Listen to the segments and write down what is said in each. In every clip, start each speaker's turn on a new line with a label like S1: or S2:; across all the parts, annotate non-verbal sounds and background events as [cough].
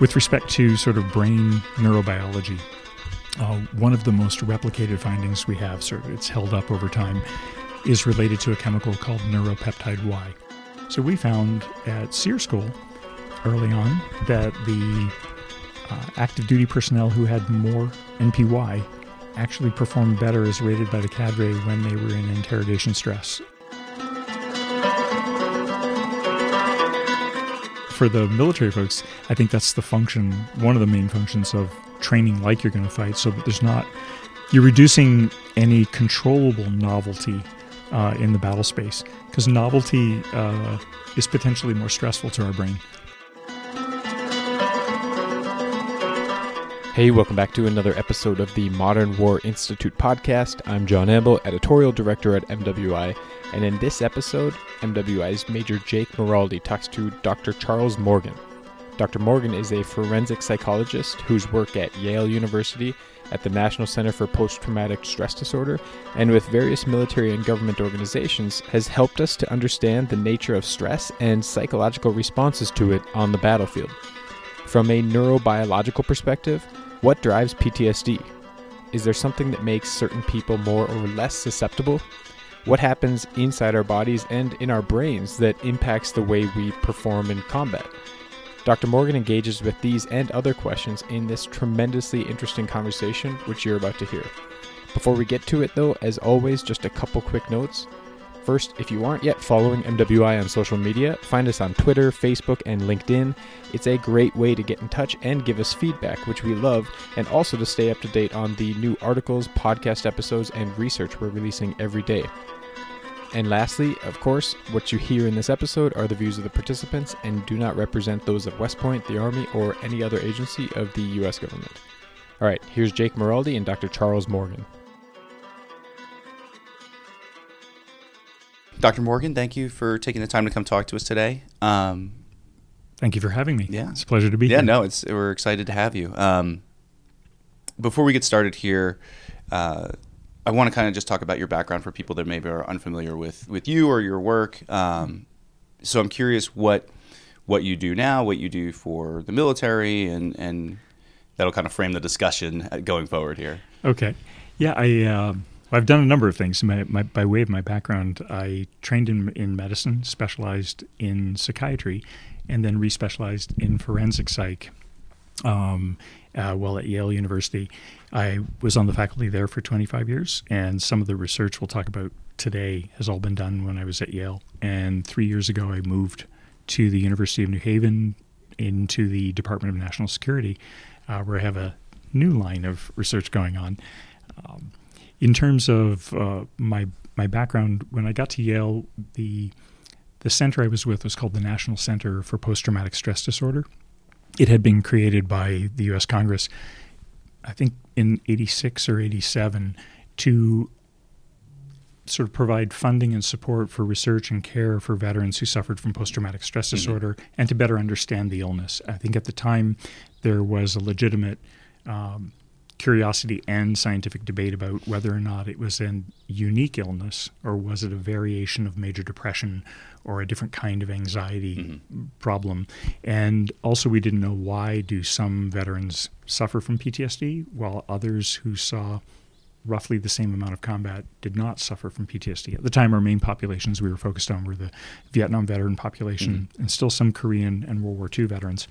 S1: with respect to sort of brain neurobiology, uh, one of the most replicated findings we have, sort of it's held up over time, is related to a chemical called neuropeptide Y. So we found at SERE School early on that the uh, active duty personnel who had more NPY actually performed better as rated by the cadre when they were in interrogation stress. For the military folks, I think that's the function, one of the main functions of training like you're going to fight, so that there's not, you're reducing any controllable novelty uh, in the battle space because novelty uh, is potentially more stressful to our brain.
S2: Hey, welcome back to another episode of the Modern War Institute podcast. I'm John Amble, editorial director at MWI, and in this episode, MWI's Major Jake Maraldi talks to Dr. Charles Morgan. Dr. Morgan is a forensic psychologist whose work at Yale University, at the National Center for Post Traumatic Stress Disorder, and with various military and government organizations has helped us to understand the nature of stress and psychological responses to it on the battlefield. From a neurobiological perspective, what drives PTSD? Is there something that makes certain people more or less susceptible? What happens inside our bodies and in our brains that impacts the way we perform in combat? Dr. Morgan engages with these and other questions in this tremendously interesting conversation, which you're about to hear. Before we get to it, though, as always, just a couple quick notes. First, if you aren't yet following MWI on social media, find us on Twitter, Facebook, and LinkedIn. It's a great way to get in touch and give us feedback, which we love, and also to stay up to date on the new articles, podcast episodes, and research we're releasing every day. And lastly, of course, what you hear in this episode are the views of the participants and do not represent those of West Point, the Army, or any other agency of the U.S. government. All right, here's Jake Maraldi and Dr. Charles Morgan.
S3: Dr. Morgan, thank you for taking the time to come talk to us today. Um,
S1: Thank you for having me.
S3: Yeah.
S1: It's a pleasure to be
S3: yeah,
S1: here.
S3: Yeah, no, it's we're excited to have you. Um, before we get started here, uh, I want to kind of just talk about your background for people that maybe are unfamiliar with with you or your work. Um, so I'm curious what what you do now, what you do for the military, and and that'll kind of frame the discussion going forward here.
S1: Okay. Yeah, I uh, I've done a number of things. My, my, by way of my background, I trained in in medicine, specialized in psychiatry, and then respecialized in forensic psych. Um, uh, while at Yale University, I was on the faculty there for 25 years, and some of the research we'll talk about today has all been done when I was at Yale. And three years ago, I moved to the University of New Haven into the Department of National Security, uh, where I have a new line of research going on. Um, in terms of uh, my my background, when I got to Yale, the the center I was with was called the National Center for Post Traumatic Stress Disorder. It had been created by the U.S. Congress, I think in '86 or '87, to sort of provide funding and support for research and care for veterans who suffered from post traumatic stress disorder mm-hmm. and to better understand the illness. I think at the time there was a legitimate um, curiosity and scientific debate about whether or not it was a unique illness or was it a variation of major depression or a different kind of anxiety mm-hmm. problem and also we didn't know why do some veterans suffer from PTSD while others who saw roughly the same amount of combat did not suffer from PTSD. At the time, our main populations we were focused on were the Vietnam veteran population mm-hmm. and still some Korean and World War II veterans.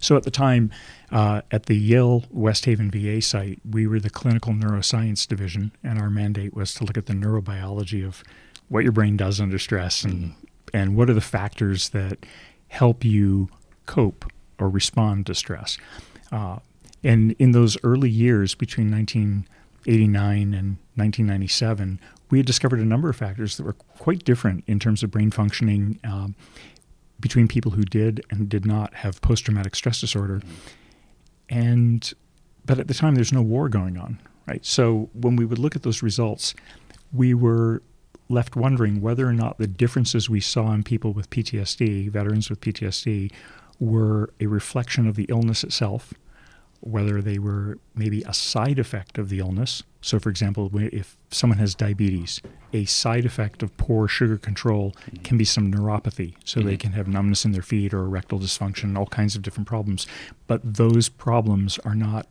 S1: So at the time, uh, at the Yale West Haven VA site, we were the clinical neuroscience division, and our mandate was to look at the neurobiology of what your brain does under stress and mm-hmm. and what are the factors that help you cope or respond to stress. Uh, and in those early years between 1989 and 1997, we had discovered a number of factors that were quite different in terms of brain functioning um, between people who did and did not have post traumatic stress disorder. And but at the time there's no war going on, right? So when we would look at those results, we were left wondering whether or not the differences we saw in people with PTSD, veterans with PTSD, were a reflection of the illness itself, whether they were maybe a side effect of the illness, So, for example, if someone has diabetes, a side effect of poor sugar control can be some neuropathy. So, they
S3: Mhm.
S1: can have numbness in their feet or erectile dysfunction, all kinds of different problems. But those problems are not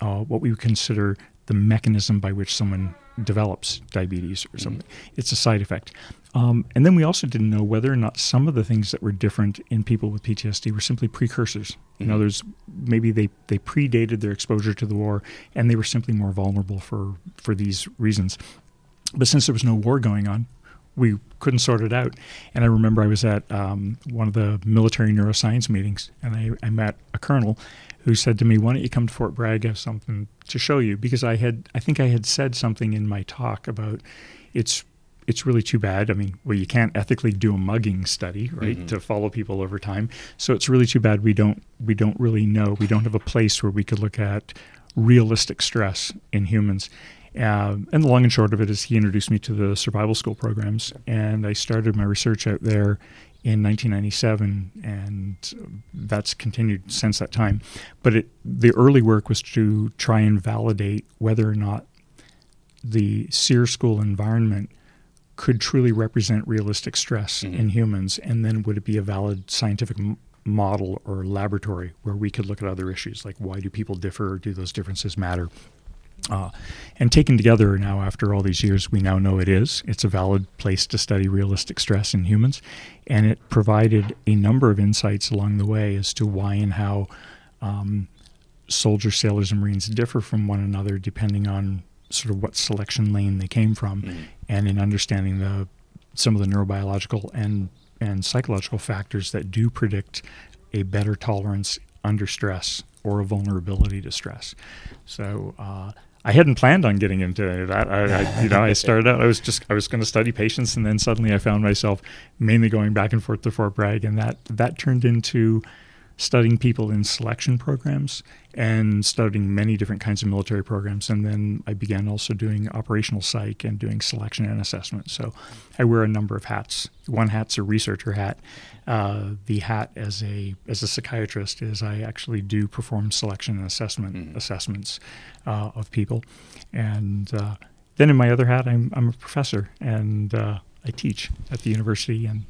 S1: uh, what we would consider the mechanism by which someone develops diabetes or something. It's a side effect. Um, and then we also didn't know whether or not some of the things that were different in people with PTSD were simply precursors. In
S3: Mhm.
S1: other words, maybe they, they predated their exposure to the war and they were simply more vulnerable for, for these reasons. But since there was no war going on, we couldn't sort it out. And I remember I was at um, one of the military neuroscience meetings, and I, I met a colonel who said to me, "Why don't you come to Fort Bragg? I have something to show you." Because I had, I think I had said something in my talk about it's. It's really too bad. I mean, well, you can't ethically do a mugging study, right,
S3: Mhm.
S1: to follow people over time. So it's really too bad we don't we don't really know. We don't have a place where we could look at realistic stress in humans. Um, and the long and short of it is he introduced me to the survival school programs, and I started my research out there in 1997, and that's continued since that time. But it, the early work was to try and validate whether or not the SERE school environment could truly represent realistic stress
S3: Mhm.
S1: in humans, and then would it be a valid scientific m- model or laboratory where we could look at other issues like why do people differ or do those differences matter? Uh, and taken together now, after all these years, we now know it is. It's a valid place to study realistic stress in humans. And it provided a number of insights along the way as to why and how um, soldiers, sailors, and Marines differ from one another depending on sort of what selection lane they came from.
S3: Mhm.
S1: And in understanding the some of the neurobiological and, and psychological factors that do predict a better tolerance under stress or a vulnerability to stress. So uh, I hadn't planned on getting into that. I, I, you know, I [laughs] started out. I was just I was going to study patients, and then suddenly I found myself mainly going back and forth to Fort Bragg, and that that turned into studying people in selection programs and studying many different kinds of military programs. And then I began also doing operational psych and doing selection and assessment. So I wear a number of hats. One hat's a researcher hat. Uh, the hat as a as a psychiatrist is I actually do perform selection and assessment
S3: Mhm.
S1: assessments uh, of people, and uh, then in my other hat I'm I'm a professor and uh, I teach at the university and.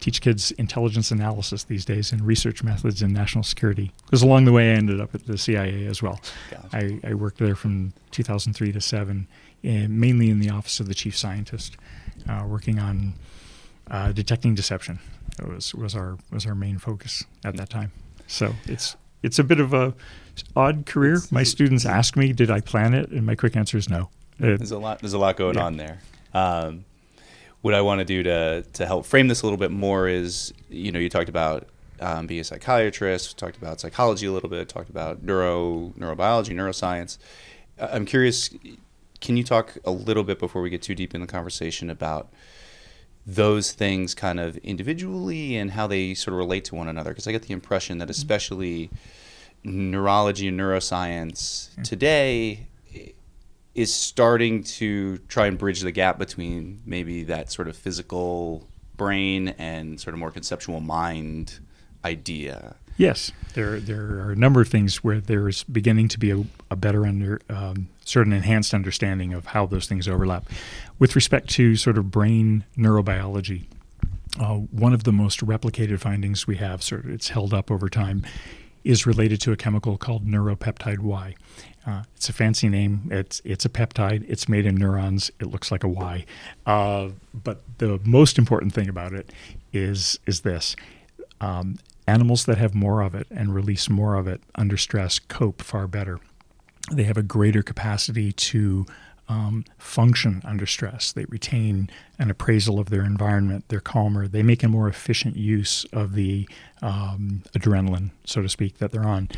S1: Teach kids intelligence analysis these days and research methods in national security. Because along the way, I ended up at the CIA as well.
S3: Gotcha.
S1: I, I worked there from 2003 to 7, in, mainly in the office of the chief scientist, uh, working on uh, detecting deception. It was was our was our main focus at that time. So it's it's a bit of a odd career. My students ask me, "Did I plan it?" And my quick answer is no. It-
S3: There's a lot. There's a lot going
S1: Yeah.
S3: on there. Um, what I want to do to to help frame this a little bit more is, you know, you talked about um, being a psychiatrist, talked about psychology a little bit, talked about neuro neurobiology, neuroscience. I'm curious. Can you talk a little bit before we get too deep in the conversation about those things kind of individually and how they sort of relate to one another? Because I get the impression that especially neurology and neuroscience
S1: Yeah.
S3: today is starting to try and bridge the gap between maybe that sort of physical brain and sort of more conceptual mind idea.
S1: Yes, there there are a number of things where there is beginning to be a, a better under um, of enhanced understanding of how those things overlap. With respect to sort of brain neurobiology, uh, one of the most replicated findings we have, sort of it's held up over time, is related to a chemical called neuropeptide Y. Uh, it's a fancy name. It's it's a peptide. It's made in neurons. It looks like a Y. Uh, but the most important thing about it is is this: um, animals that have more of it and release more of it under stress cope far better. They have a greater capacity to um, function under stress. They retain an appraisal of their environment. They're calmer. They make a more efficient use of the um, adrenaline, so to speak, that they're on.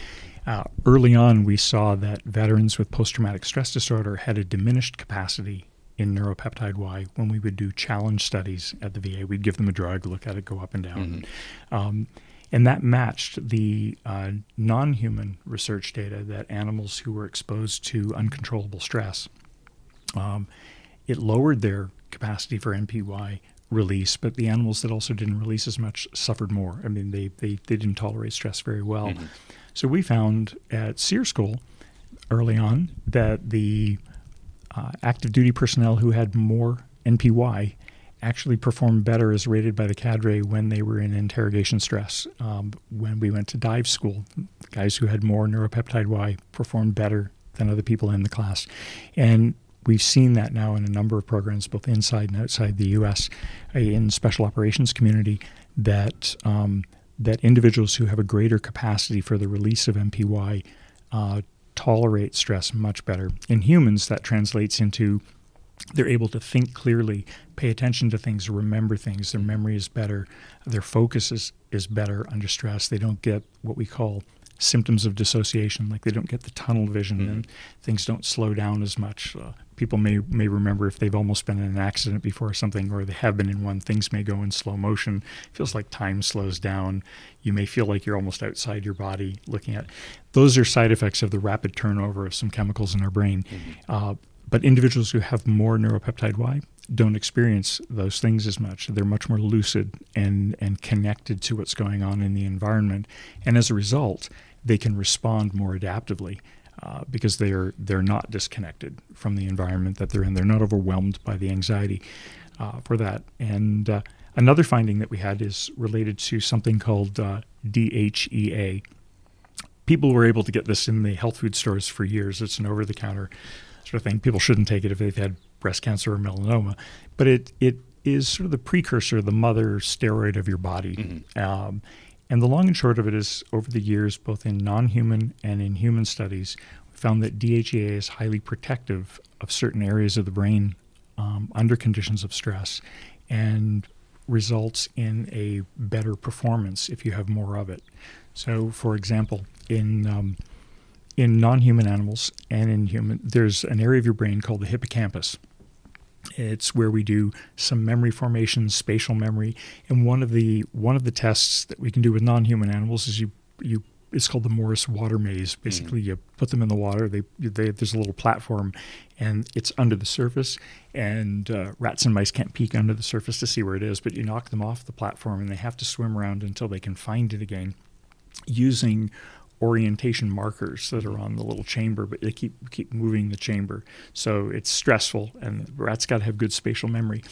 S1: Uh, early on, we saw that veterans with post traumatic stress disorder had a diminished capacity in neuropeptide Y when we would do challenge studies at the VA. We'd give them a drug, look at it go up and down. Um, and that matched the uh, non human research data that animals who were exposed to uncontrollable stress, um, it lowered their capacity for NPY release, but the animals that also didn't release as much suffered more. I mean, they, they, they didn't tolerate stress very well.
S3: Mhm.
S1: So we found at SERE School early on that the uh, active duty personnel who had more NPY actually performed better as rated by the cadre when they were in interrogation stress. Um, when we went to dive school, guys who had more neuropeptide Y performed better than other people in the class. And we've seen that now in a number of programs, both inside and outside the U.S. Uh, in special operations community, that um, that individuals who have a greater capacity for the release of NPY uh, tolerate stress much better. In humans, that translates into they're able to think clearly, pay attention to things, remember things. Their memory is better. Their focus is, is better under stress. They don't get what we call symptoms of dissociation, like they don't get the tunnel vision mm-hmm. and things don't slow down as much. Uh, people may may remember if they've almost been in an accident before or something, or they have been in one. Things may go in slow motion. It feels like time slows down. You may feel like you're almost outside your body looking at. Those are side effects of the rapid turnover of some chemicals in our brain. Mm-hmm. Uh, but individuals who have more neuropeptide Y don't experience those things as much. They're much more lucid and, and connected to what's going on in the environment. And as a result, they can respond more adaptively uh, because they're, they're not disconnected from the environment that they're in. They're not overwhelmed by the anxiety uh, for that. And uh, another finding that we had is related to something called uh, DHEA. People were able to get this in the health food stores for years. It's an over the counter sort of thing. People shouldn't take it if they've had breast cancer or melanoma, but it it is sort of the precursor, the mother steroid of your body. Mm-hmm. Um, and the long and short of it is, over the years, both in non-human and in human studies, we found that DHEA is highly protective of certain areas of the brain um, under conditions of stress, and results in a better performance if you have more of it. So, for example, in um, in non-human animals and in human, there's an area of your brain called the hippocampus. It's where we do some memory formation, spatial memory, and one of the one of the tests that we can do with non-human animals is you you it's called the Morris water maze. Mm. Basically, mm. you put them in the water. They, they, there's a little platform, and it's under the surface. And uh, rats and mice can't peek under the surface to see where it is. But you knock them off the platform, and they have to swim around until they can find it again, using orientation markers that are on the little chamber, but they keep keep moving the chamber. So it's stressful, and rats got to have good spatial memory.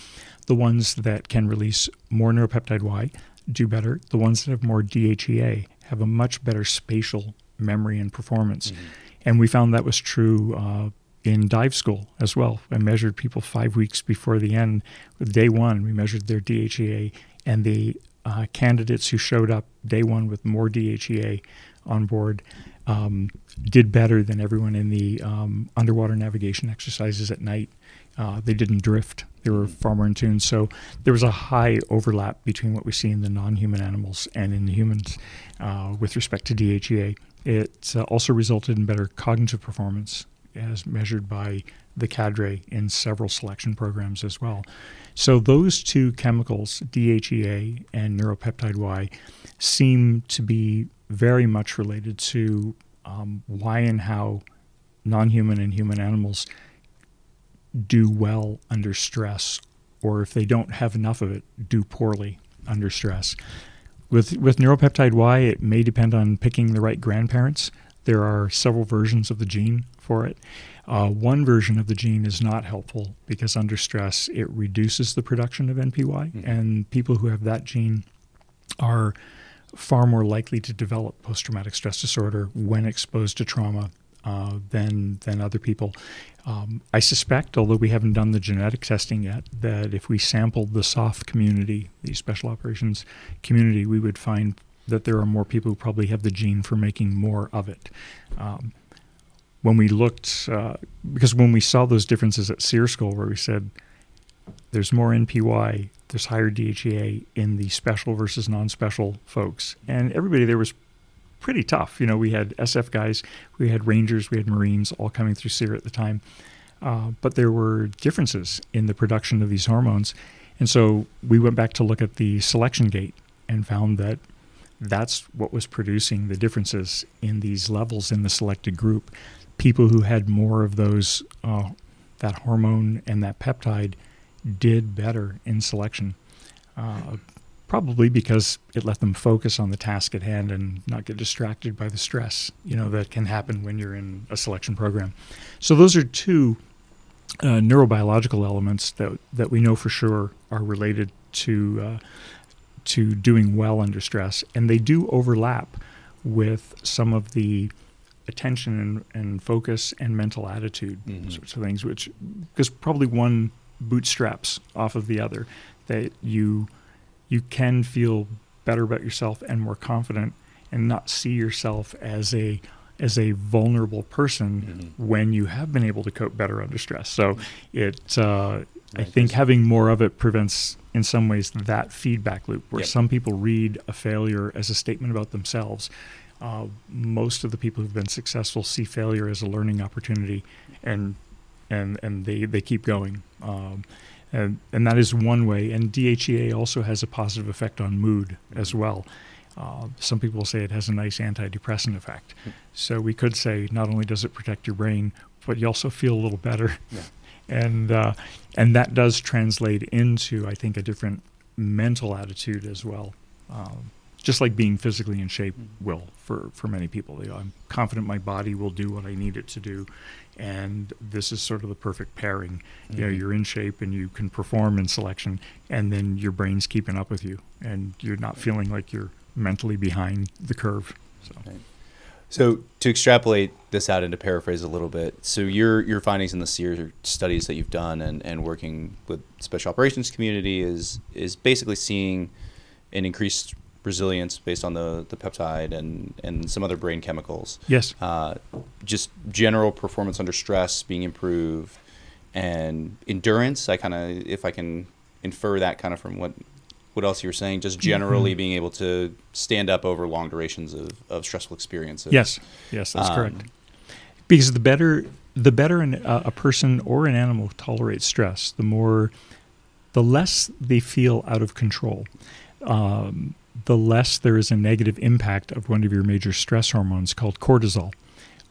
S1: The ones that can release more neuropeptide Y do better. The ones that have more DHEA have a much better spatial memory and performance. Mm-hmm. And we found that was true uh, in dive school as well. I measured people five weeks before the end. Day one, we measured their DHEA, and the uh, candidates who showed up day one with more DHEA on board um, did better than everyone in the um, underwater navigation exercises at night. Uh, they didn't drift. They were far more in tune. So there was a high overlap between what we see in the non-human animals and in the humans uh, with respect to DHEA. It uh, also resulted in better cognitive performance as measured by the cadre in several selection programs as well. So those two chemicals, DHEA and neuropeptide Y, seem to be very much related to um, why and how non human and human animals do well under stress, or if they don't have enough of it, do poorly under stress. With, with neuropeptide Y, it may depend on picking the right grandparents. There are several versions of the gene for it. Uh, one version of the gene is not helpful because under stress it reduces the production of NPY, mm-hmm. and people who have that gene are far more likely to develop post traumatic stress disorder when exposed to trauma uh, than than other people. Um, I suspect, although we haven't done the genetic testing yet, that if we sampled the SOF community, the special operations community, we would find that there are more people who probably have the gene for making more of it. Um, when we looked, uh, because when we saw those differences at SERE School, where we said there's more NPY there's higher DHEA in the special versus non-special folks, and everybody there was pretty tough. You know, we had SF guys, we had Rangers, we had Marines, all coming through SERE at the time, uh, but there were differences in the production of these hormones, and so we went back to look at the selection gate and found that that's what was producing the differences in these levels in the selected group. People who had more of those, uh, that hormone and that peptide did better in selection. Uh, probably because it let them focus on the task at hand and not get distracted by the stress you know that can happen when you're in a selection program so those are two uh, neurobiological elements that that we know for sure are related to uh, to doing well under stress and they do overlap with some of the attention and, and focus and mental attitude
S3: Mhm.
S1: sorts of things which because probably one bootstraps off of the other that you you can feel better about yourself and more confident and not see yourself as a as a vulnerable person
S3: Mhm.
S1: when you have been able to cope better under stress so it uh, I think having more of it prevents in some ways that feedback loop where
S3: Yep.
S1: some people read a failure as a statement about themselves uh, most of the people who've been successful see failure as a learning opportunity and and and they they keep going. Um, and and that is one way. And DHEA also has a positive effect on mood as well. Uh, some people say it has a nice antidepressant effect. So we could say not only does it protect your brain but you also feel a little better.
S3: Yeah. [laughs]
S1: and uh, and that does translate into I think a different mental attitude as well. Um, just like being physically in shape will for, for many people. You know, I'm confident my body will do what I need it to do, and this is sort of the perfect pairing. You know,
S3: Mhm.
S1: you're in shape and you can perform in selection, and then your brain's keeping up with you, and you're not feeling like you're mentally behind the curve. So
S3: So to extrapolate this out and to paraphrase a little bit, so your your findings in the SERE studies that you've done and, and working with special operations community is is basically seeing an increased resilience based on the, the peptide and, and some other brain chemicals.
S1: yes,
S3: Uh, just general performance under stress being improved and endurance. I kind of, if I can infer that kind of from what what else you were saying, just generally
S1: Mhm.
S3: being able to stand up over long durations of, of stressful experiences.
S1: yes, yes, that's
S3: Um,
S1: correct. Because the better the better an, uh, a person or an animal tolerates stress, the more the less they feel out of control. Um, the less there is a negative impact of one of your major stress hormones called cortisol,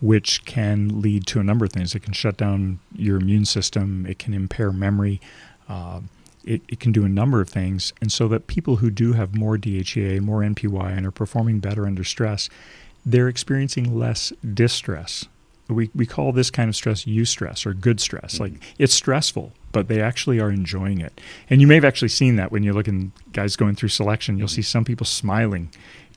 S1: which can lead to a number of things. It can shut down your immune system, it can impair memory, um, it, it can do a number of things. And so that people who do have more DHEA, more NPY, and are performing better under stress, they're experiencing less distress. We, we call this kind of stress eustress or good stress. Like it's stressful, but they actually are enjoying it. And you may have actually seen that when you're looking guys going through selection. You'll see some people smiling.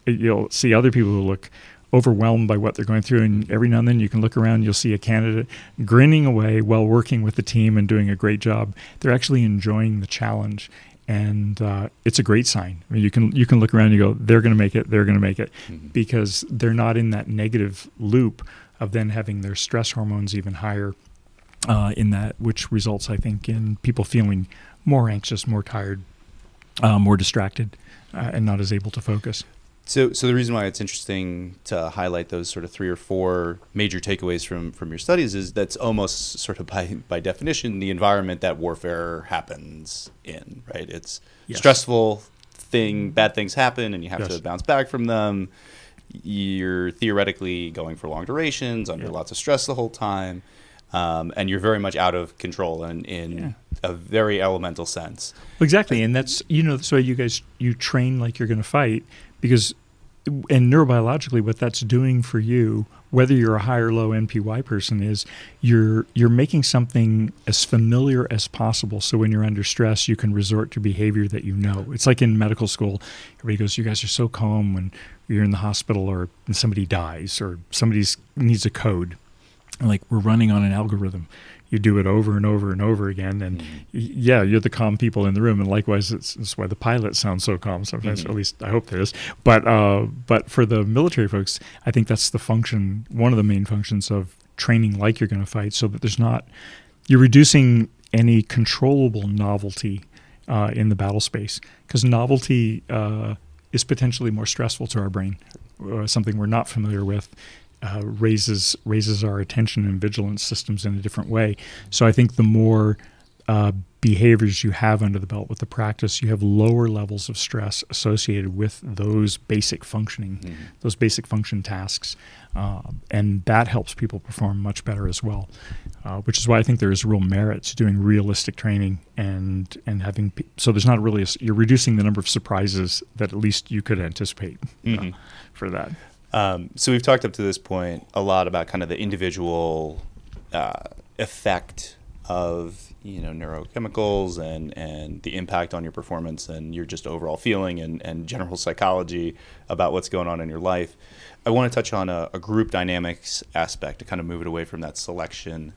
S1: You'll see other people who look overwhelmed by what they're going through. And every now and then you can look around, you'll see a candidate grinning away while working with the team and doing a great job. They're actually enjoying the challenge. And uh, it's a great sign. I mean, you can you can look around and you go, they're going to make it, they're going to make it,
S3: Mhm.
S1: because they're not in that negative loop of then having their stress hormones even higher uh, in that, which results, I think, in people feeling more anxious, more tired, uh, more distracted, uh, and not as able to focus.
S3: So, so the reason why it's interesting to highlight those sort of three or four major takeaways from from your studies is that's almost sort of by by definition the environment that warfare happens in, right? It's
S1: Yes.
S3: stressful thing, bad things happen, and you have
S1: Yes.
S3: to bounce back from them. You're theoretically going for long durations, under
S1: Yeah.
S3: lots of stress the whole time, um, and you're very much out of control and in
S1: Yeah.
S3: a very elemental sense.
S1: Exactly, and that's you know that's why you guys you train like you're going to fight because, and neurobiologically, what that's doing for you, whether you're a high or low NPY person, is you're you're making something as familiar as possible. So when you're under stress, you can resort to behavior that you know. It's like in medical school, everybody goes, "You guys are so calm when you're in the hospital or somebody dies or somebody needs a code." Like we're running on an algorithm you do it over and over and over again and
S3: Mhm.
S1: yeah you're the calm people in the room and likewise it's, it's why the pilot sounds so calm sometimes
S3: Mhm.
S1: at least i hope there is but uh, but for the military folks i think that's the function one of the main functions of training like you're going to fight so that there's not you're reducing any controllable novelty uh, in the battle space because novelty uh, is potentially more stressful to our brain uh, something we're not familiar with uh, raises raises our attention and vigilance systems in a different way. So I think the more uh, behaviors you have under the belt with the practice, you have lower levels of stress associated with those basic functioning, mm-hmm. those basic function tasks. Uh, and that helps people perform much better as well, uh, which is why I think there is real merit to doing realistic training and and having pe- so there's not really a, you're reducing the number of surprises that at least you could anticipate uh, mm-hmm. for that.
S3: Um, so we've talked up to this point a lot about kind of the individual uh, effect of you know neurochemicals and and the impact on your performance and your just overall feeling and and general psychology about what's going on in your life. I want to touch on a, a group dynamics aspect to kind of move it away from that selection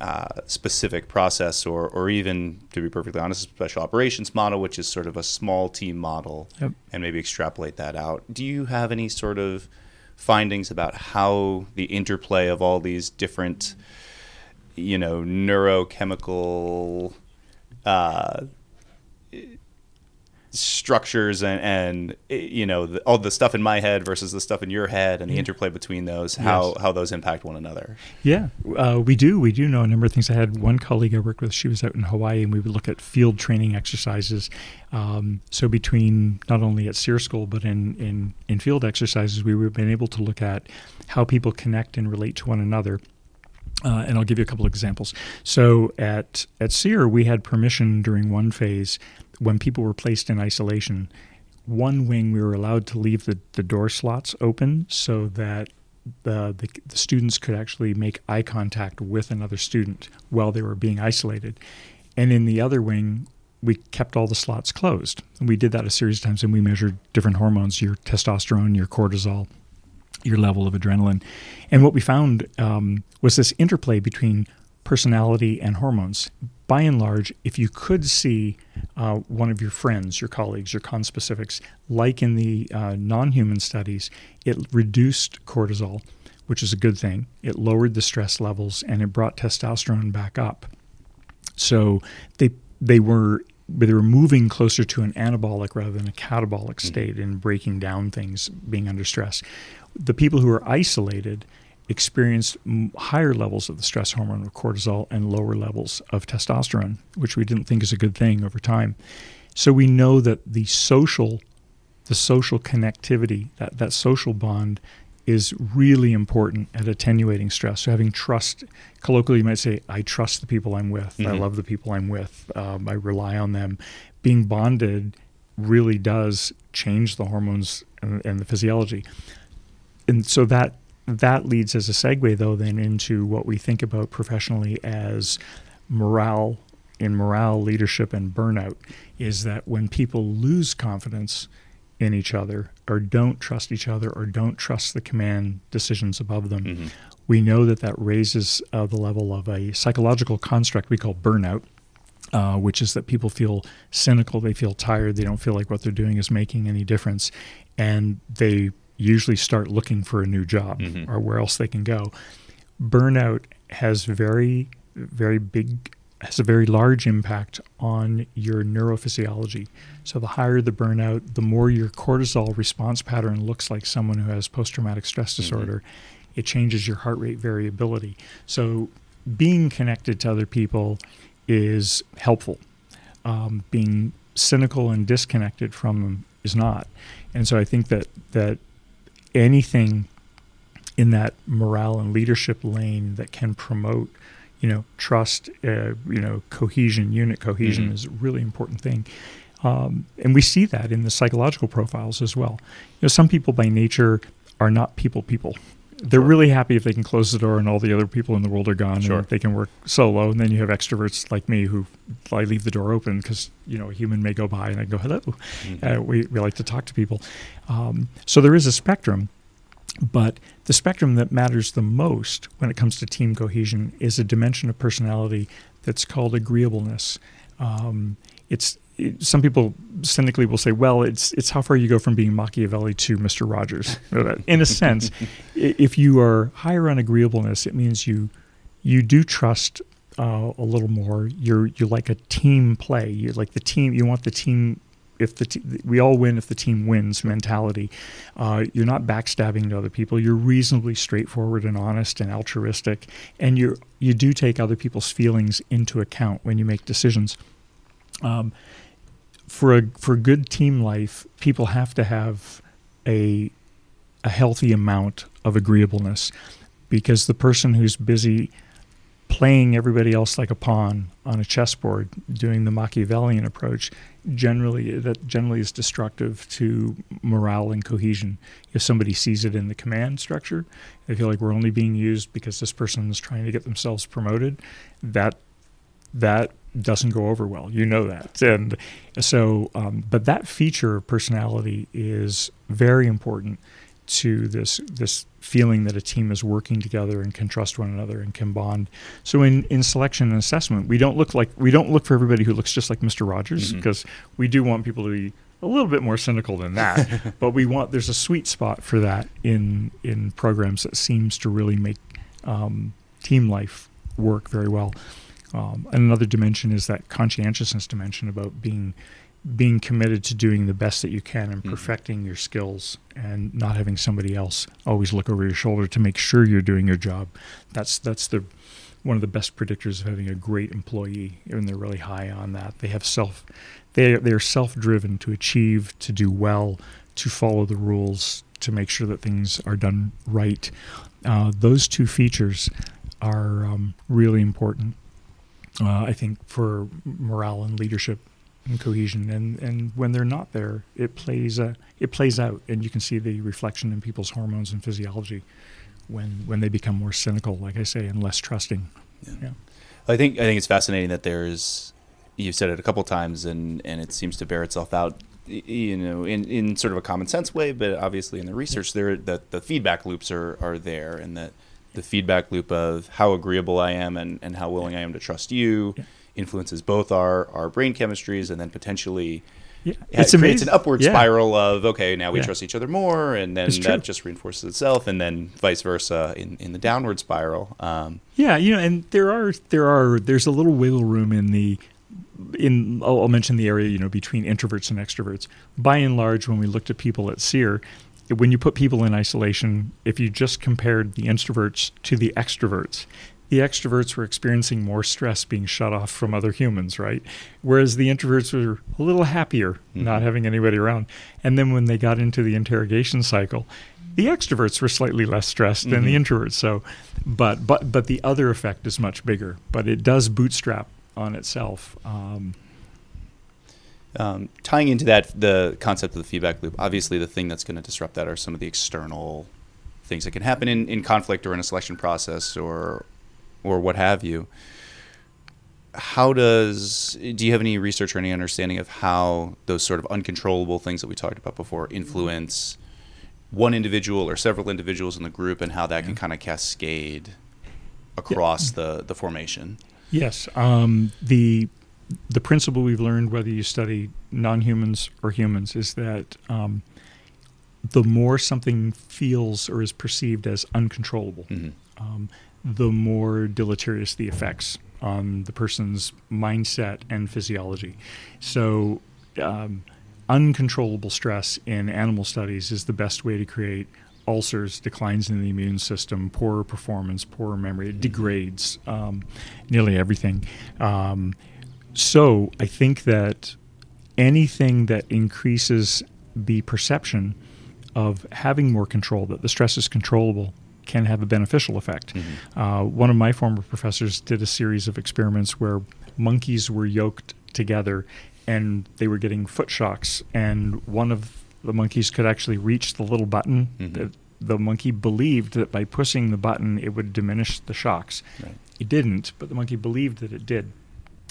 S3: uh, specific process or or even to be perfectly honest, a special operations model, which is sort of a small team model, yep. and maybe extrapolate that out. Do you have any sort of findings about how the interplay of all these different you know neurochemical uh, structures and, and you know the, all the stuff in my head versus the stuff in your head and the interplay between those how yes. how those impact one another
S1: yeah uh, we do we do know a number of things i had one colleague i worked with she was out in hawaii and we would look at field training exercises um, so between not only at SERE school but in, in in field exercises we have been able to look at how people connect and relate to one another uh, and I'll give you a couple of examples. So at at SERE, we had permission during one phase when people were placed in isolation. One wing, we were allowed to leave the, the door slots open so that the, the, the students could actually make eye contact with another student while they were being isolated. And in the other wing, we kept all the slots closed. And we did that a series of times, and we measured different hormones your testosterone, your cortisol, your level of adrenaline. And what we found um, was this interplay between personality and hormones. By and large, if you could see uh, one of your friends, your colleagues, your conspecifics, like in the uh, non human studies, it reduced cortisol, which is a good thing. It lowered the stress levels and it brought testosterone back up. So they, they were they were moving closer to an anabolic rather than a catabolic mm. state in breaking down things being under stress the people who are isolated experienced higher levels of the stress hormone of cortisol and lower levels of testosterone, which we didn't think is a good thing over time. So we know that the social, the social connectivity, that, that social bond is really important at attenuating stress. So having trust, colloquially you might say, I trust the people I'm with. Mm-hmm. I love the people I'm with. Um, I rely on them. Being bonded really does change the hormones and, and the physiology and so that that leads as a segue though then into what we think about professionally as morale in morale leadership and burnout is that when people lose confidence in each other or don't trust each other or don't trust the command decisions above them mm-hmm. we know that that raises uh, the level of a psychological construct we call burnout uh, which is that people feel cynical they feel tired they don't feel like what they're doing is making any difference and they usually start looking for a new job mm-hmm. or where else they can go. Burnout has very, very big, has a very large impact on your neurophysiology. So the higher the burnout, the more your cortisol response pattern looks like someone who has post traumatic stress mm-hmm. disorder. Mm-hmm. It changes your heart rate variability. So being connected to other people is helpful. Um, being cynical and disconnected from them is not. And so I think that that anything in that morale and leadership lane that can promote you know trust uh, you know cohesion unit cohesion mm-hmm. is a really important thing. Um, and we see that in the psychological profiles as well. You know some people by nature are not people people they're sure. really happy if they can close the door and all the other people in the world are gone sure. and they can work solo and then you have extroverts like me who I leave the door open because you know a human may go by and I go hello mm-hmm. uh, we, we like to talk to people um, so there is a spectrum but the spectrum that matters the most when it comes to team cohesion is a dimension of personality that's called agreeableness. Um, it's it, some people cynically will say, "Well, it's it's how far you go from being Machiavelli to Mister Rogers." [laughs] In a sense, if you are higher on agreeableness, it means you you do trust uh, a little more. You're you like a team play. You like the team. You want the team if the t- we all win if the team wins mentality. Uh, you're not backstabbing to other people. You're reasonably straightforward and honest and altruistic, and you you do take other people's feelings into account when you make decisions. Um, for a for good team life, people have to have a a healthy amount of agreeableness because the person who's busy playing everybody else like a pawn on a chessboard, doing the Machiavellian approach, generally that generally is destructive to morale and cohesion. If somebody sees it in the command structure, they feel like we're only being used because this person is trying to get themselves promoted. That that doesn't go over well. You know that, and so um, but that feature of personality is very important to this this feeling that a team is working together and can trust one another and can bond. So in, in selection and assessment, we don't look like we don't look for everybody who looks just like Mr. Rogers because mm-hmm. we do want people to be a little bit more cynical than that. [laughs] but we want there's a sweet spot for that in in programs that seems to really make um, team life work very well. Um, another dimension is that conscientiousness dimension about being being committed to doing the best that you can and mm-hmm. perfecting mm-hmm. your skills and not having somebody else always look over your shoulder to make sure you're doing your job. That's that's the one of the best predictors of having a great employee and they're really high on that. They have self they they are self-driven to achieve, to do well, to follow the rules, to make sure that things are done right. Uh, those two features are um, really important. Uh, I think for morale and leadership and cohesion. And, and when they're not there, it plays uh, it plays out, and you can see the reflection in people's hormones and physiology when when they become more cynical, like I say, and less trusting. Yeah. yeah.
S3: I think I think it's fascinating that there's you've said it a couple times, and and it seems to bear itself out. You know, in, in sort of a common sense way, but obviously in the research, there that the feedback loops are, are there, and that the feedback loop of how agreeable I am and, and how willing I am to trust you, yeah. influences both our our brain chemistries and then potentially yeah, it creates amazing. an upward yeah. spiral of okay now we trust each other more and then that just reinforces itself and then vice versa in, in the downward spiral um,
S1: yeah you know and there are there are there's a little wiggle room in the in I'll, I'll mention the area you know between introverts and extroverts. By and large when we looked at people at SERE when you put people in isolation if you just compared the introverts to the extroverts the extroverts were experiencing more stress being shut off from other humans, right? Whereas the introverts were a little happier mm-hmm. not having anybody around. And then when they got into the interrogation cycle, the extroverts were slightly less stressed than mm-hmm. the introverts. So, but but but the other effect is much bigger. But it does bootstrap on itself. Um,
S3: um, tying into that, the concept of the feedback loop. Obviously, the thing that's going to disrupt that are some of the external things that can happen in, in conflict or in a selection process or or what have you. How does do you have any research or any understanding of how those sort of uncontrollable things that we talked about before influence one individual or several individuals in the group and how that yeah. can kind of cascade across yeah. the the formation?
S1: Yes, um, the the principle we've learned, whether you study non-humans or humans, is that um, the more something feels or is perceived as uncontrollable, mm-hmm. um, the more deleterious the effects on the person's mindset and physiology. So, um, uncontrollable stress in animal studies is the best way to create ulcers, declines in the immune system, poorer performance, poorer memory. It degrades um, nearly everything. Um, so, I think that anything that increases the perception of having more control, that the stress is controllable, can have a beneficial effect. Mm-hmm. Uh, one of my former professors did a series of experiments where monkeys were yoked together and they were getting foot shocks, and one of the monkeys could actually reach the little button. Mm-hmm. the monkey believed that by pushing the button, it would diminish the shocks. Right. It didn't, but the monkey believed that it did.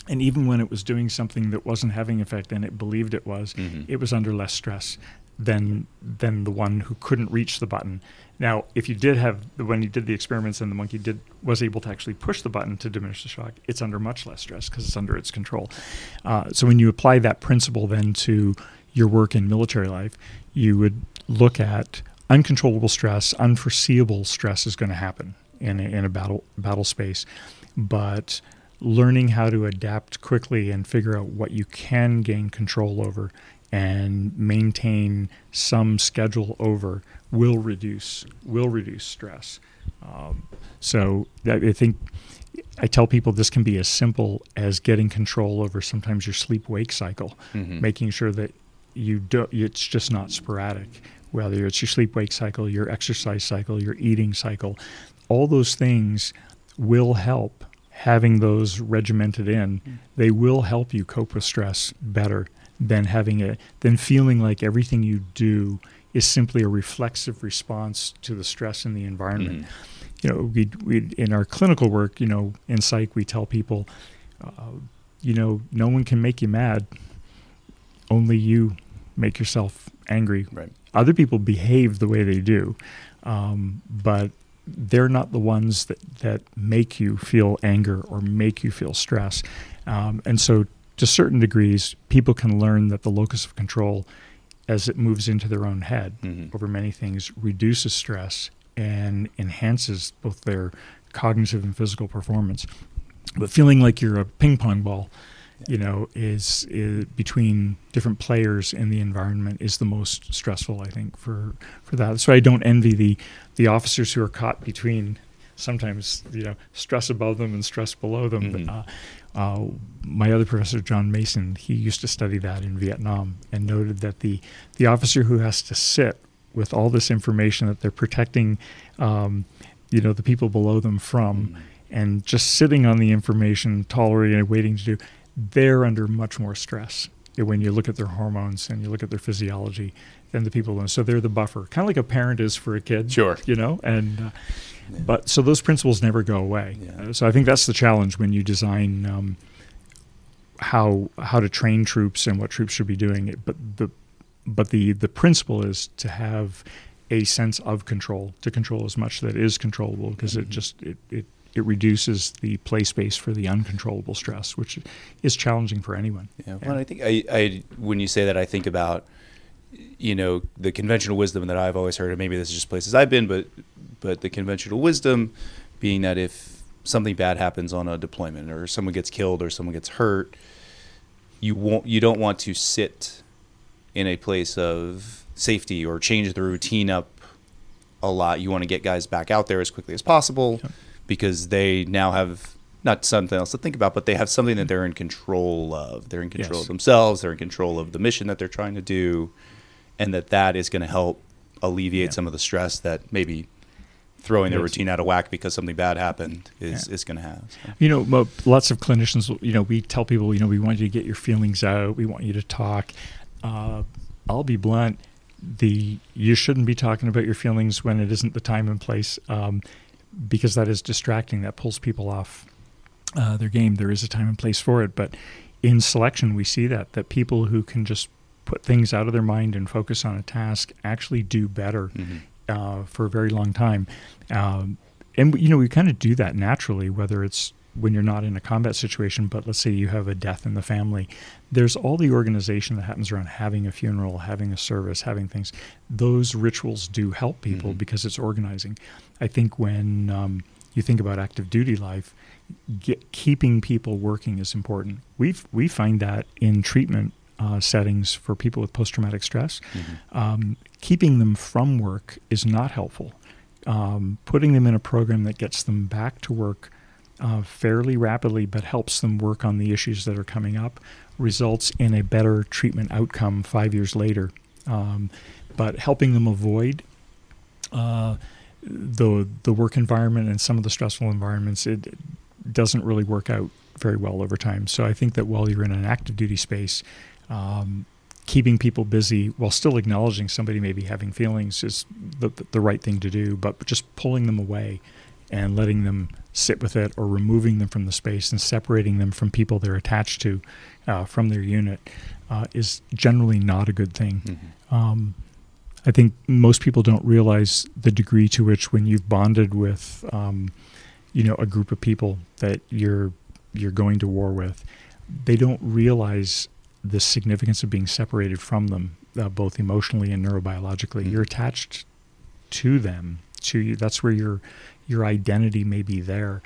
S1: And even when it was doing something that wasn't having effect and it believed it was, mm-hmm. it was under less stress than than the one who couldn't reach the button. Now, if you did have when you did the experiments and the monkey did was able to actually push the button to diminish the shock, it's under much less stress because it's under its control. Uh, so when you apply that principle then to your work in military life, you would look at uncontrollable stress, unforeseeable stress is going to happen in a, in a battle battle space, but learning how to adapt quickly and figure out what you can gain control over and maintain some schedule over will reduce will reduce stress. Um, so I think I tell people this can be as simple as getting control over sometimes your sleep wake cycle,
S3: Mhm.
S1: making sure that you do it's just not sporadic. Whether it's your sleep wake cycle, your exercise cycle, your eating cycle, all those things will help having those regimented in. They will help you cope with stress better than having it than feeling like everything you do is simply a reflexive response to the stress in the environment
S3: Mhm.
S1: you know, we we in our clinical work, you know, in psych, we tell people, uh, you know, no one can make you mad. Only you make yourself angry.
S3: Right.
S1: Other people behave the way they do, um, but they're not the ones that that make you feel anger or make you feel stress. Um, and so, to certain degrees, people can learn that the locus of control, as it moves into their own head,
S3: Mhm.
S1: over many things reduces stress and enhances both their cognitive and physical performance. But feeling like you're a ping pong ball, you know, is, is between different players in the environment is the most stressful, I think, for for that. So I don't envy the the officers who are caught between sometimes you know stress above them and stress below them.
S3: Mhm.
S1: But, uh, uh, my other professor, John Mason, he used to study that in Vietnam and noted that the the officer who has to sit with all this information that they're protecting, um, you know, the people below them from,
S3: Mhm.
S1: and just sitting on the information, tolerating and waiting to do, they're under much more stress when you look at their hormones and you look at their physiology than the people. And so they're the buffer, kind of like a parent is for a kid.
S3: Sure.
S1: You know, and uh,
S3: Yeah.
S1: but so those principles never go away.
S3: Yeah.
S1: Uh, so I think that's the challenge when you design um, how how to train troops and what troops should be doing. It, but the but the the principle is to have a sense of control, to control as much that is controllable, because
S3: Mhm.
S1: it just it, it it reduces the play space for the uncontrollable stress, which is challenging for anyone.
S3: Yeah. Well, I think I, I when you say that, I think about you know the conventional wisdom that I've always heard, and maybe this is just places I've been, but but the conventional wisdom being that if something bad happens on a deployment, or someone gets killed, or someone gets hurt, you won't you don't want to sit in a place of safety or change the routine up a lot. You want to get guys back out there as quickly as possible
S1: Yep.
S3: Because they now have not something else to think about, but they have something that they're in control of. They're in control
S1: Yes.
S3: of themselves. They're in control of the mission that they're trying to do, and that that is going to help alleviate
S1: Yeah.
S3: some of the stress that maybe throwing their routine out of whack because something bad happened is,
S1: Yeah.
S3: is going to have. So.
S1: You know, lots of clinicians, you know, we tell people, you know, we want you to get your feelings out. We want you to talk. Uh, I'll be blunt. The you shouldn't be talking about your feelings when it isn't the time and place, um, because that is distracting. That pulls people off uh, their game. There is a time and place for it, but in selection, we see that that people who can just put things out of their mind and focus on a task actually do better
S3: Mhm.
S1: uh, for a very long time. Um, and you know, we kind of do that naturally, whether it's when you're not in a combat situation, but let's say you have a death in the family. There's all the organization that happens around having a funeral, having a service, having things. Those rituals do help people
S3: Mhm.
S1: because it's organizing. I think when um, you think about active duty life, get, keeping people working is important. We we find that in treatment uh, settings for people with post traumatic stress
S3: Mhm.
S1: um, keeping them from work is not helpful. Um, putting them in a program that gets them back to work uh, fairly rapidly but helps them work on the issues that are coming up results in a better treatment outcome five years later. Um, but helping them avoid uh, the the work environment and some of the stressful environments, it doesn't really work out very well over time. So I think that while you're in an active duty space, um, keeping people busy while still acknowledging somebody may be having feelings is the, the right thing to do, but just pulling them away and letting them sit with it or removing them from the space and separating them from people they're attached to uh, from their unit uh, is generally not a good thing.
S3: Mhm.
S1: Um, I think most people don't realize the degree to which when you've bonded with, um, you know, a group of people that you're you're going to war with, they don't realize the significance of being separated from them, uh, both emotionally and neurobiologically.
S3: Mhm.
S1: You're attached to them. To you, that's where your your identity may be there,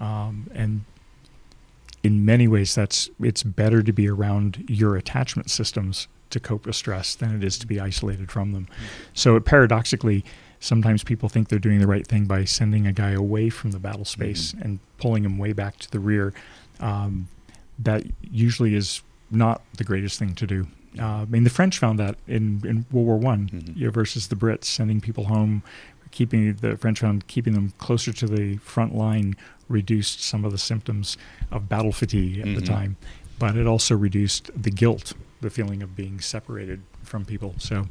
S1: um, and in many ways, that's it's better to be around your attachment systems to cope with stress than it is to be isolated from them. So paradoxically, sometimes people think they're doing the right thing by sending a guy away from the battle space
S3: Mhm.
S1: and pulling him way back to the rear. Um, that usually is not the greatest thing to do. Uh, I mean, the French found that in, in World War One
S3: Mhm.
S1: you know, versus the Brits, sending people home, keeping the French found keeping them closer to the front line reduced some of the symptoms of battle fatigue at the
S3: Mhm.
S1: time, but it also reduced the guilt, the feeling of being separated from people. So,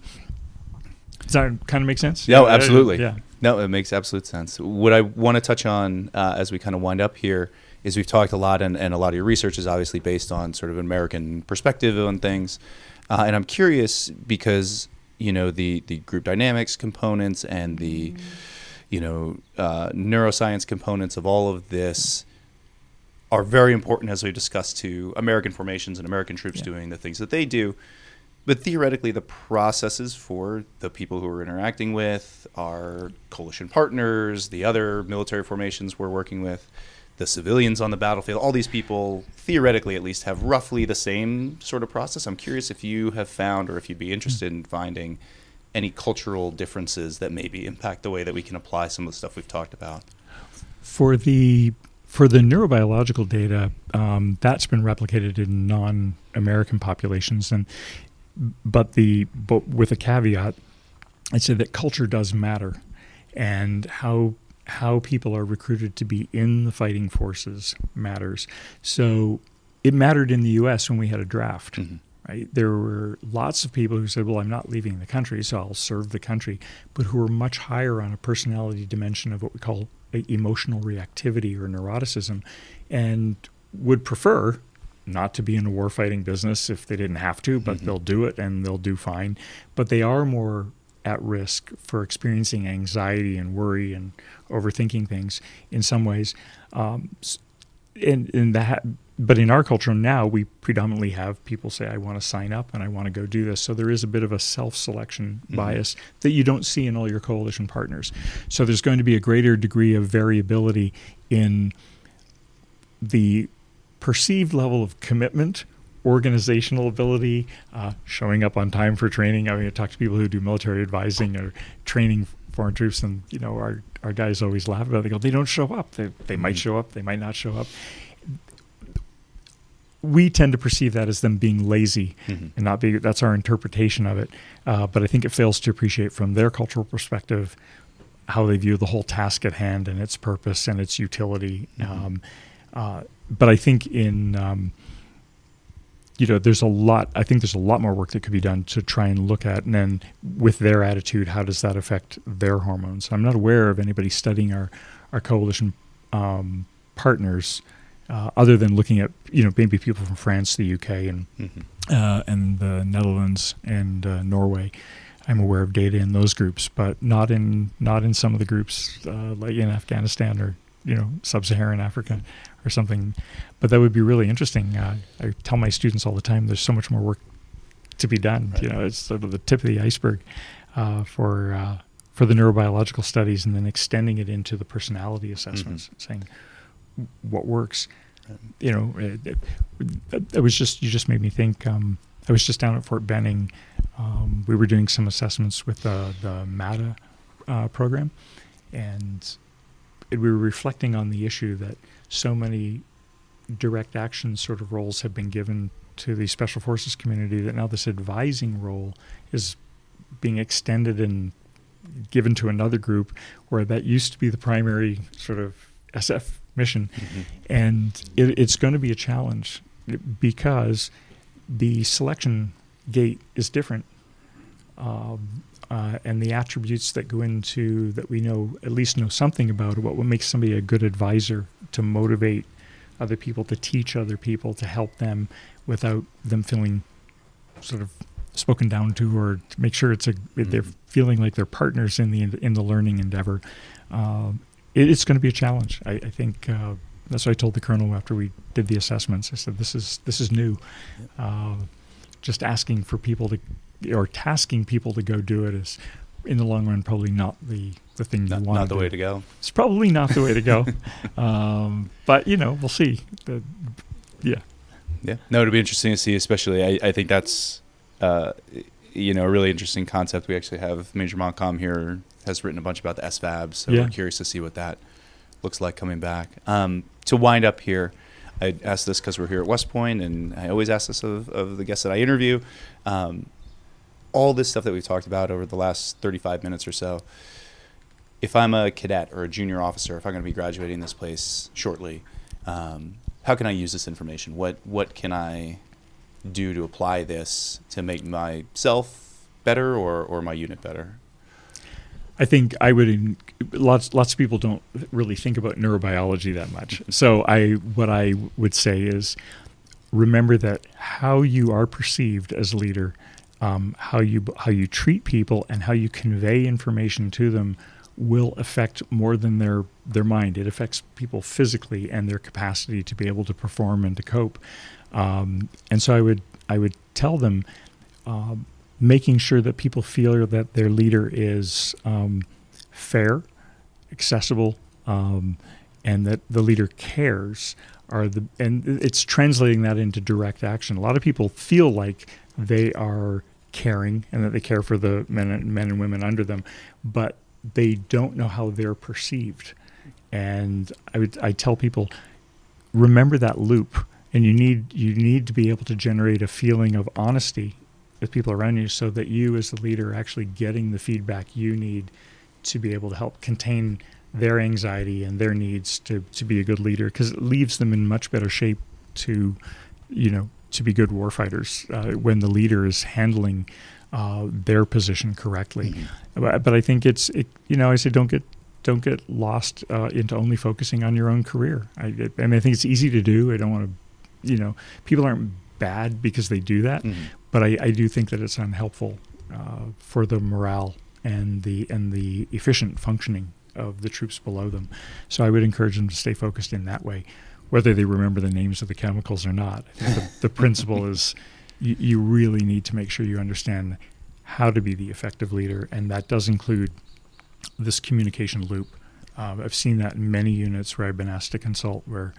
S1: does that kind of make sense?
S3: No,
S1: Yeah,
S3: absolutely.
S1: Yeah.
S3: No, it makes absolute sense. What I want to touch on uh, as we kind of wind up here is we've talked a lot, and, and a lot of your research is obviously based on sort of an American perspective on things. Uh, and I'm curious because you know the the group dynamics components and the you know uh, neuroscience components of all of this are very important as we discuss to American formations and American troops
S1: Yeah.
S3: doing the things that they do. But theoretically, the processes for the people who we're interacting with, our coalition partners, the other military formations we're working with, the civilians on the battlefield, all these people, theoretically at least, have roughly the same sort of process. I'm curious if you have found or if you'd be interested in finding any cultural differences that maybe impact the way that we can apply some of the stuff we've talked about.
S1: For the for the neurobiological data, um, that's been replicated in non-American populations, and but the but with a caveat, I'd say that culture does matter, and how how people are recruited to be in the fighting forces matters. So it mattered in the U.S. when we had a draft
S3: Mhm.
S1: right? There were lots of people who said, "Well, I'm not leaving the country, so I'll serve the country," but who were much higher on a personality dimension of what we call emotional reactivity or neuroticism, and would prefer not to be in a warfighting business if they didn't have to, but
S3: Mhm.
S1: they'll do it and they'll do fine. But they are more at risk for experiencing anxiety and worry and overthinking things in some ways. Um, and, and that but in our culture now we predominantly have people say i want to sign up and i want to go do this so there is a bit of a self-selection
S3: Mhm.
S1: bias that you don't see in all your coalition partners so there's going to be a greater degree of variability in the perceived level of commitment organizational ability uh, showing up on time for training. I mean i talk to people who do military advising or training foreign troops and you know our, our guys always laugh about it. They go they don't show up. They, they might
S3: Mhm.
S1: show up. They might not show up. We tend to perceive that as them being lazy
S3: Mhm.
S1: and not be that's our interpretation of it. Uh, but i think it fails to appreciate from their cultural perspective how they view the whole task at hand and its purpose and its utility.
S3: Mhm.
S1: um, uh, but i think in um, you know there's a lot i think there's a lot more work that could be done to try and look at and then with their attitude how does that affect their hormones i'm not aware of anybody studying our our coalition um, partners uh, other than looking at you know maybe people from france the uk and
S3: Mhm.
S1: uh, and the Netherlands and uh, Norway. I'm aware of data in those groups, but not in not in some of the groups uh, like in Afghanistan or you know sub-Saharan Africa or something. But that would be really interesting. Uh, I tell my students all the time, there's so much more work to be done. You know, it's sort of the tip of the iceberg uh, for uh, for the neurobiological studies, and then extending it into the personality assessments, saying what works you know, it, it, it was just you just made me think. Um, I was just down at Fort Benning. Um, we were doing some assessments with the the MATA uh, program, and it, we were reflecting on the issue that so many direct action sort of roles have been given to the special forces community that now this advising role is being extended and given to another group where that used to be the primary sort of SF mission
S3: Mhm.
S1: and it, it's going to be a challenge because the selection gate is different um, uh, and the attributes that go into that we know at least know something about what what makes somebody a good advisor to motivate other people to teach other people to help them without them feeling sort of spoken down to or to make sure it's a they're
S3: Mhm.
S1: feeling like they're partners in the in the learning endeavor um, it, it's going to be a challenge. I, I think uh, that's what I told the colonel after we did the assessments. I said, "This is this is new. Uh, just asking for people to or tasking people to go do it is, in the long run, probably not the the thing
S3: Not,
S1: you want.
S3: not the
S1: do.
S3: way to go.
S1: It's probably not the way to go. [laughs] um, but you know, we'll see. The, Yeah.
S3: Yeah. No, it'll be interesting to see, especially. I, I think that's, uh, you know, a really interesting concept. We actually have Major Montcalm here has written a bunch about the SFAB, so
S1: Yeah.
S3: we're curious to see what that looks like coming back. Um, to wind up here, I asked this because we're here at West Point, and I always ask this of, of the guests that I interview. Um, all this stuff that we've talked about over the last 35 minutes or so. If I'm a cadet or a junior officer, if I'm going to be graduating this place shortly, um, how can I use this information? What what can I do to apply this to make myself better or, or my unit better?
S1: I think I would. Lots lots of people don't really think about neurobiology that much. So I what I would say is remember that how you are perceived as a leader, um, how you how you treat people, and how you convey information to them will affect more than their their mind. It affects people physically and their capacity to be able to perform and to cope. Um, and so I would I would tell them. Um, making sure that people feel that their leader is um, fair, accessible, um, and that the leader cares are the and it's translating that into direct action. A lot of people feel like they are caring and that they care for the men and men and women under them, but they don't know how they're perceived. And I would I tell people remember that loop and you need you need to be able to generate a feeling of honesty with people around you so that you as the leader are actually getting the feedback you need to be able to help contain their anxiety and their needs to, to be a good leader because it leaves them in much better shape to you know to be good warfighters uh, when the leader is handling uh, their position correctly. But, but I think it's it, you know I say don't get don't get lost uh, into only focusing on your own career. I, I mean I think it's easy to do. I don't want to you know people aren't bad because they do that
S3: Mhm.
S1: but I, I do think that it's unhelpful uh, for the morale and the and the efficient functioning of the troops below them. So I would encourage them to stay focused in that way, whether they remember the names of the chemicals or not. The, [laughs] the principle is you, you really need to make sure you understand how to be the effective leader, and that does include this communication loop. Um, I've seen that in many units where I've been asked to consult, where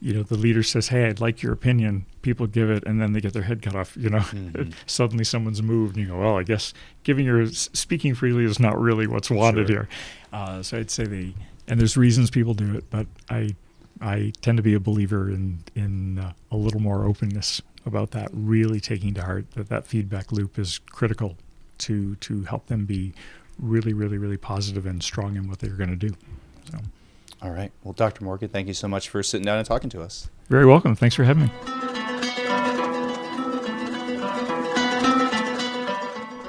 S1: you know the leader says, "Hey, I'd like your opinion." People give it, and then they get their head cut off. You know,
S3: Mhm. [laughs]
S1: suddenly someone's moved, and you go, "Well, I guess giving your speaking freely is not really what's wanted
S3: Sure.
S1: here." Uh, so I'd say the and there's reasons people do it, but I I tend to be a believer in in uh, a little more openness about that. Really taking to heart that that feedback loop is critical to to help them be really, really, really positive and strong in what they're going to do. So,
S3: All right. Well, Dr. Morgan, thank you so much for sitting down and talking to us.
S1: very welcome. Thanks for having me.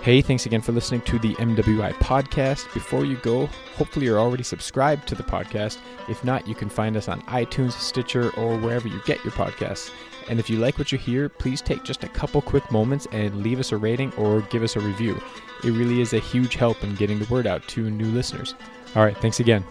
S2: Hey, thanks again for listening to the MWI podcast. Before you go, hopefully you're already subscribed to the podcast. If not, you can find us on iTunes, Stitcher, or wherever you get your podcasts. And if you like what you hear, please take just a couple quick moments and leave us a rating or give us a review. It really is a huge help in getting the word out to new listeners. All right, thanks again.